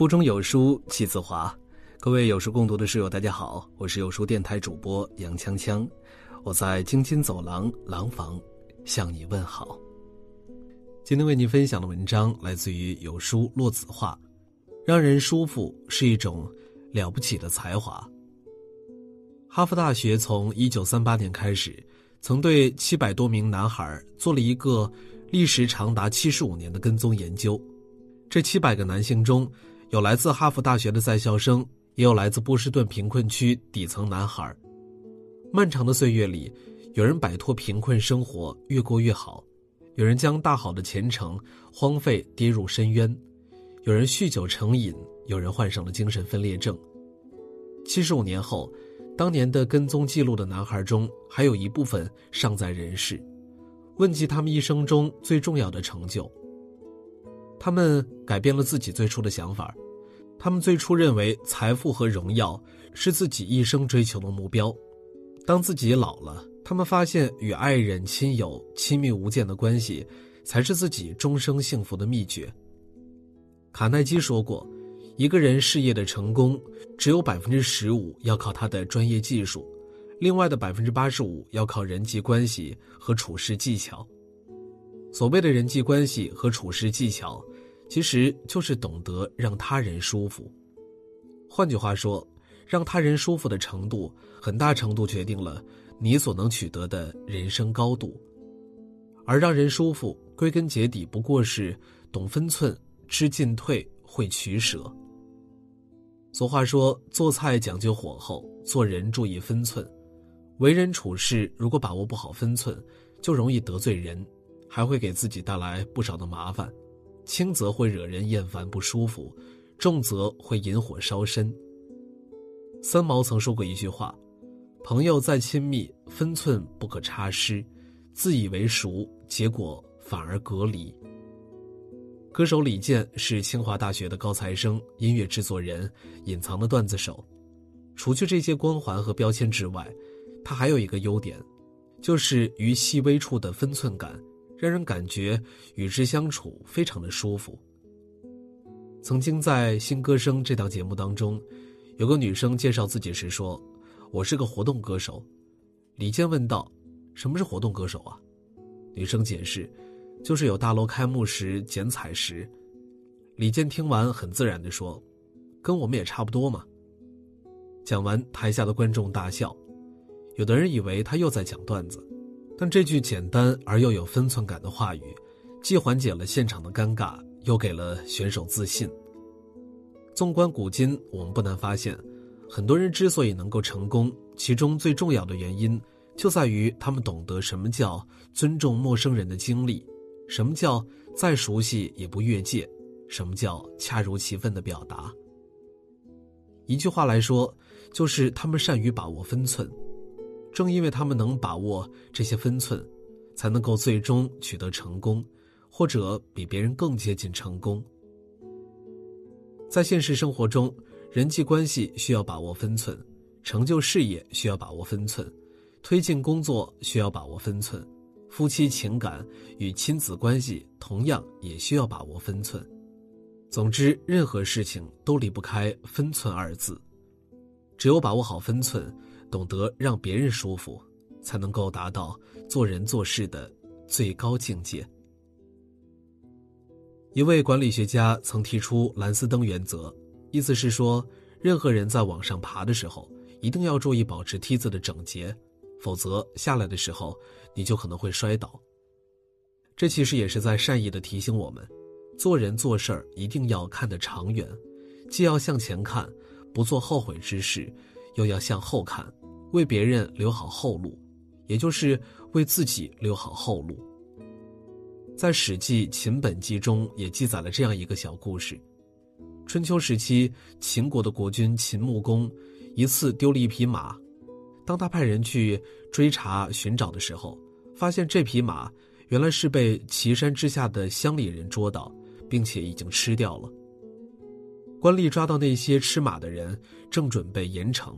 腹中有书气自华，各位有书共读的室友，大家好，我是有书电台主播杨锵锵，我在京津走廊廊坊向你问好。今天为您分享的文章来自于有书落子画，让人舒服是一种了不起的才华。哈佛大学从一九三八年开始，曾对七百多名男孩做了一个历时长达七十五年的跟踪研究。这七百个男性中，有来自哈佛大学的在校生，也有来自波士顿贫困区底层男孩。漫长的岁月里，有人摆脱贫困生活，越过越好；有人将大好的前程荒废，跌入深渊；有人酗酒成瘾；有人患上了精神分裂症。七十五年后，当年的跟踪记录的男孩中，还有一部分尚在人世。问及他们一生中最重要的成就。他们改变了自己最初的想法，他们最初认为财富和荣耀是自己一生追求的目标。当自己老了，他们发现与爱人、亲友亲密无间的关系，才是自己终生幸福的秘诀。卡耐基说过，一个人事业的成功，只有百分之十五要靠他的专业技术，另外的百分之八十五要靠人际关系和处事技巧。所谓的人际关系和处事技巧。其实就是懂得让他人舒服。换句话说，让他人舒服的程度，很大程度决定了你所能取得的人生高度。而让人舒服，归根结底不过是懂分寸、知进退、会取舍。俗话说：“做菜讲究火候，做人注意分寸。”为人处事，如果把握不好分寸，就容易得罪人，还会给自己带来不少的麻烦。轻则会惹人厌烦不舒服，重则会引火烧身。三毛曾说过一句话：“朋友再亲密，分寸不可差失；自以为熟，结果反而隔离。”歌手李健是清华大学的高材生、音乐制作人、隐藏的段子手。除去这些光环和标签之外，他还有一个优点，就是于细微处的分寸感。让人感觉与之相处非常的舒服。曾经在《新歌声》这档节目当中，有个女生介绍自己时说：“我是个活动歌手。”李健问道：“什么是活动歌手啊？”女生解释：“就是有大楼开幕时剪彩时。”李健听完很自然地说：“跟我们也差不多嘛。”讲完，台下的观众大笑，有的人以为他又在讲段子。但这句简单而又有分寸感的话语，既缓解了现场的尴尬，又给了选手自信。纵观古今，我们不难发现，很多人之所以能够成功，其中最重要的原因，就在于他们懂得什么叫尊重陌生人的经历，什么叫再熟悉也不越界，什么叫恰如其分的表达。一句话来说，就是他们善于把握分寸。正因为他们能把握这些分寸，才能够最终取得成功，或者比别人更接近成功。在现实生活中，人际关系需要把握分寸，成就事业需要把握分寸，推进工作需要把握分寸，夫妻情感与亲子关系同样也需要把握分寸。总之，任何事情都离不开“分寸”二字。只有把握好分寸。懂得让别人舒服，才能够达到做人做事的最高境界。一位管理学家曾提出蓝斯登原则，意思是说，任何人在往上爬的时候，一定要注意保持梯子的整洁，否则下来的时候，你就可能会摔倒。这其实也是在善意的提醒我们，做人做事儿一定要看得长远，既要向前看，不做后悔之事，又要向后看。为别人留好后路，也就是为自己留好后路。在《史记·秦本纪》中也记载了这样一个小故事：春秋时期，秦国的国君秦穆公一次丢了一匹马，当他派人去追查寻找的时候，发现这匹马原来是被岐山之下的乡里人捉到，并且已经吃掉了。官吏抓到那些吃马的人，正准备严惩。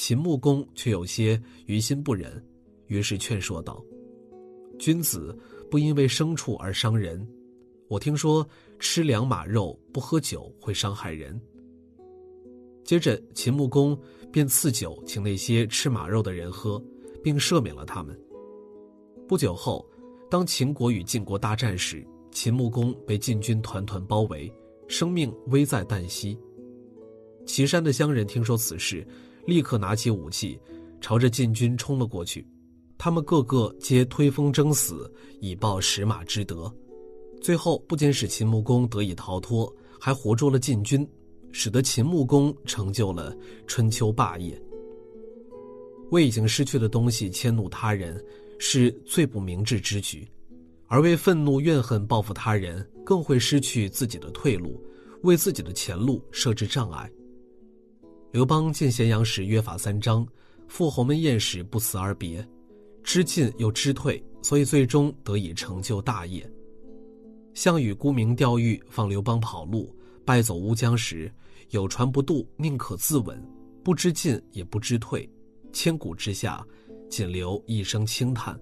秦穆公却有些于心不忍，于是劝说道：“君子不因为牲畜而伤人，我听说吃良马肉不喝酒会伤害人。”接着，秦穆公便赐酒请那些吃马肉的人喝，并赦免了他们。不久后，当秦国与晋国大战时，秦穆公被晋军团团包围，生命危在旦夕。岐山的乡人听说此事，立刻拿起武器，朝着晋军冲了过去。他们个个皆推风争死，以报食马之德。最后，不仅使秦穆公得以逃脱，还活捉了晋军，使得秦穆公成就了春秋霸业。为已经失去的东西迁怒他人。是最不明智之举，而为愤怒怨恨报复他人，更会失去自己的退路，为自己的前路设置障碍。刘邦进咸阳时约法三章，赴鸿门宴时不辞而别，知进又知退，所以最终得以成就大业。项羽沽名钓誉，放刘邦跑路，败走乌江时，有船不渡，宁可自刎，不知进也不知退，千古之下。仅留一声轻叹。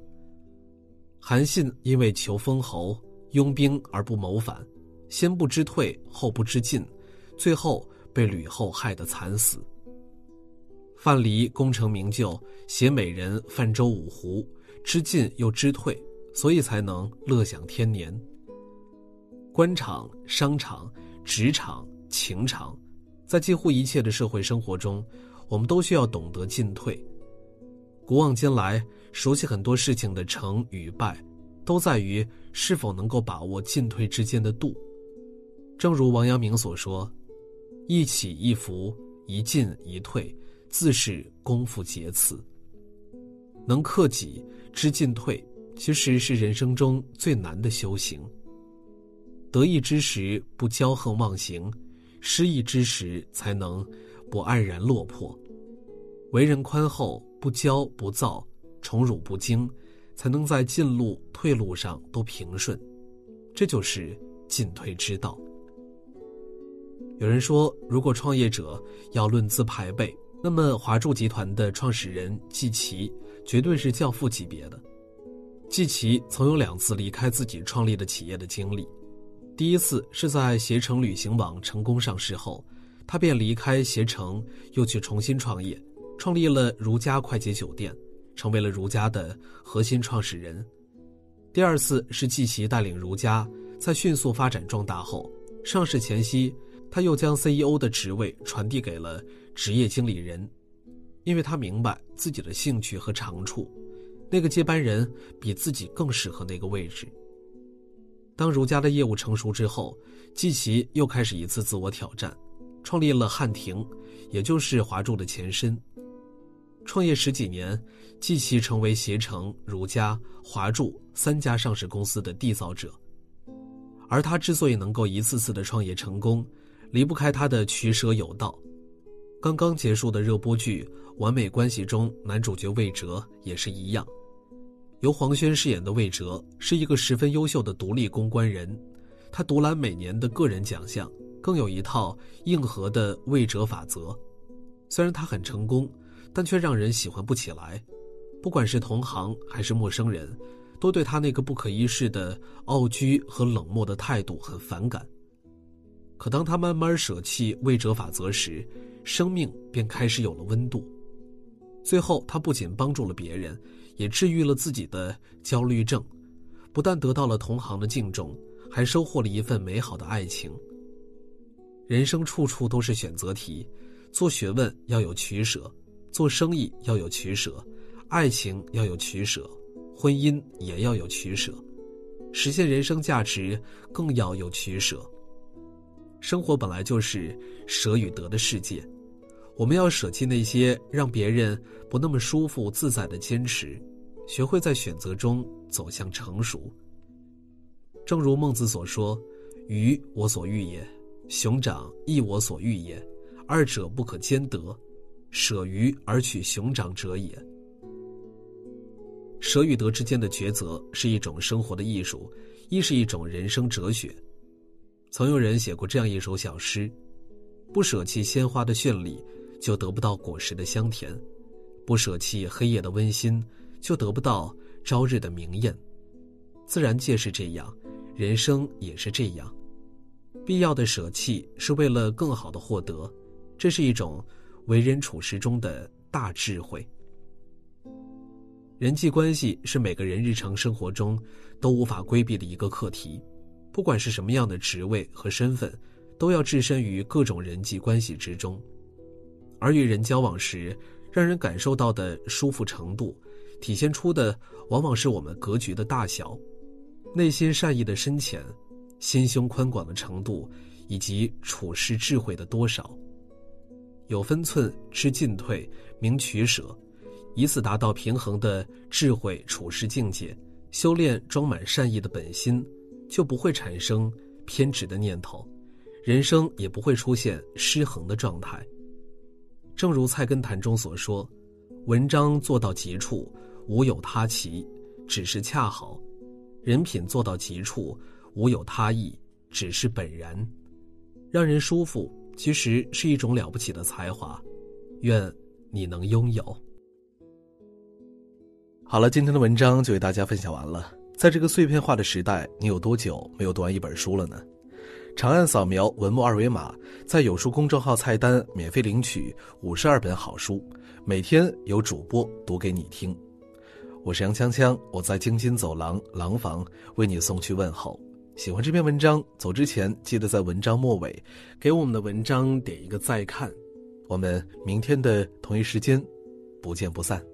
韩信因为求封侯，拥兵而不谋反，先不知退，后不知进，最后被吕后害得惨死。范蠡功成名就，携美人泛舟五湖，知进又知退，所以才能乐享天年。官场、商场、职场、情场，在几乎一切的社会生活中，我们都需要懂得进退。古往今来，熟悉很多事情的成与败，都在于是否能够把握进退之间的度。正如王阳明所说：“一起一伏，一进一退，自是功夫节次。”能克己，知进退，其实是人生中最难的修行。得意之时不骄横忘形，失意之时才能不黯然落魄。为人宽厚。不骄不躁，宠辱不惊，才能在进路退路上都平顺，这就是进退之道。有人说，如果创业者要论资排辈，那么华住集团的创始人季琦绝对是教父级别的。季琦曾有两次离开自己创立的企业的经历，第一次是在携程旅行网成功上市后，他便离开携程，又去重新创业。创立了如家快捷酒店，成为了如家的核心创始人。第二次是季琦带领如家在迅速发展壮大后，上市前夕，他又将 CEO 的职位传递给了职业经理人，因为他明白自己的兴趣和长处，那个接班人比自己更适合那个位置。当如家的业务成熟之后，季琦又开始一次自我挑战，创立了汉庭，也就是华住的前身。创业十几年，季琦成为携程、如家、华住三家上市公司的缔造者。而他之所以能够一次次的创业成功，离不开他的取舍有道。刚刚结束的热播剧《完美关系》中，男主角魏哲也是一样。由黄轩饰演的魏哲是一个十分优秀的独立公关人，他独揽每年的个人奖项，更有一套硬核的魏哲法则。虽然他很成功。但却让人喜欢不起来，不管是同行还是陌生人，都对他那个不可一世的傲居和冷漠的态度很反感。可当他慢慢舍弃未哲法则时，生命便开始有了温度。最后，他不仅帮助了别人，也治愈了自己的焦虑症，不但得到了同行的敬重，还收获了一份美好的爱情。人生处处都是选择题，做学问要有取舍。做生意要有取舍，爱情要有取舍，婚姻也要有取舍，实现人生价值更要有取舍。生活本来就是舍与得的世界，我们要舍弃那些让别人不那么舒服自在的坚持，学会在选择中走向成熟。正如孟子所说：“鱼我所欲也，熊掌亦我所欲也，二者不可兼得。”舍鱼而取熊掌者也。舍与得之间的抉择是一种生活的艺术，亦是一种人生哲学。曾有人写过这样一首小诗：不舍弃鲜花的绚丽，就得不到果实的香甜；不舍弃黑夜的温馨，就得不到朝日的明艳。自然界是这样，人生也是这样，必要的舍弃是为了更好的获得，这是一种为人处事中的大智慧。人际关系是每个人日常生活中都无法规避的一个课题，不管是什么样的职位和身份，都要置身于各种人际关系之中。而与人交往时，让人感受到的舒服程度，体现出的往往是我们格局的大小、内心善意的深浅、心胸宽广的程度，以及处事智慧的多少。有分寸，知进退，明取舍，以此达到平衡的智慧处事境界，修炼装满善意的本心，就不会产生偏执的念头，人生也不会出现失衡的状态。正如《菜根谭》中所说：“文章做到极处，无有他奇，只是恰好；人品做到极处，无有他意，只是本然。让人舒服，其实是一种了不起的才华。愿你能拥有。”好了，今天的文章就为大家分享完了。在这个碎片化的时代，你有多久没有读完一本书了呢？长按扫描文末二维码，在有书公众号菜单免费领取五十二本好书，每天有主播读给你听。我是杨锵锵，我在京津走廊廊坊为你送去问候。喜欢这篇文章，走之前记得在文章末尾给我们的文章点一个再看。我们明天的同一时间不见不散。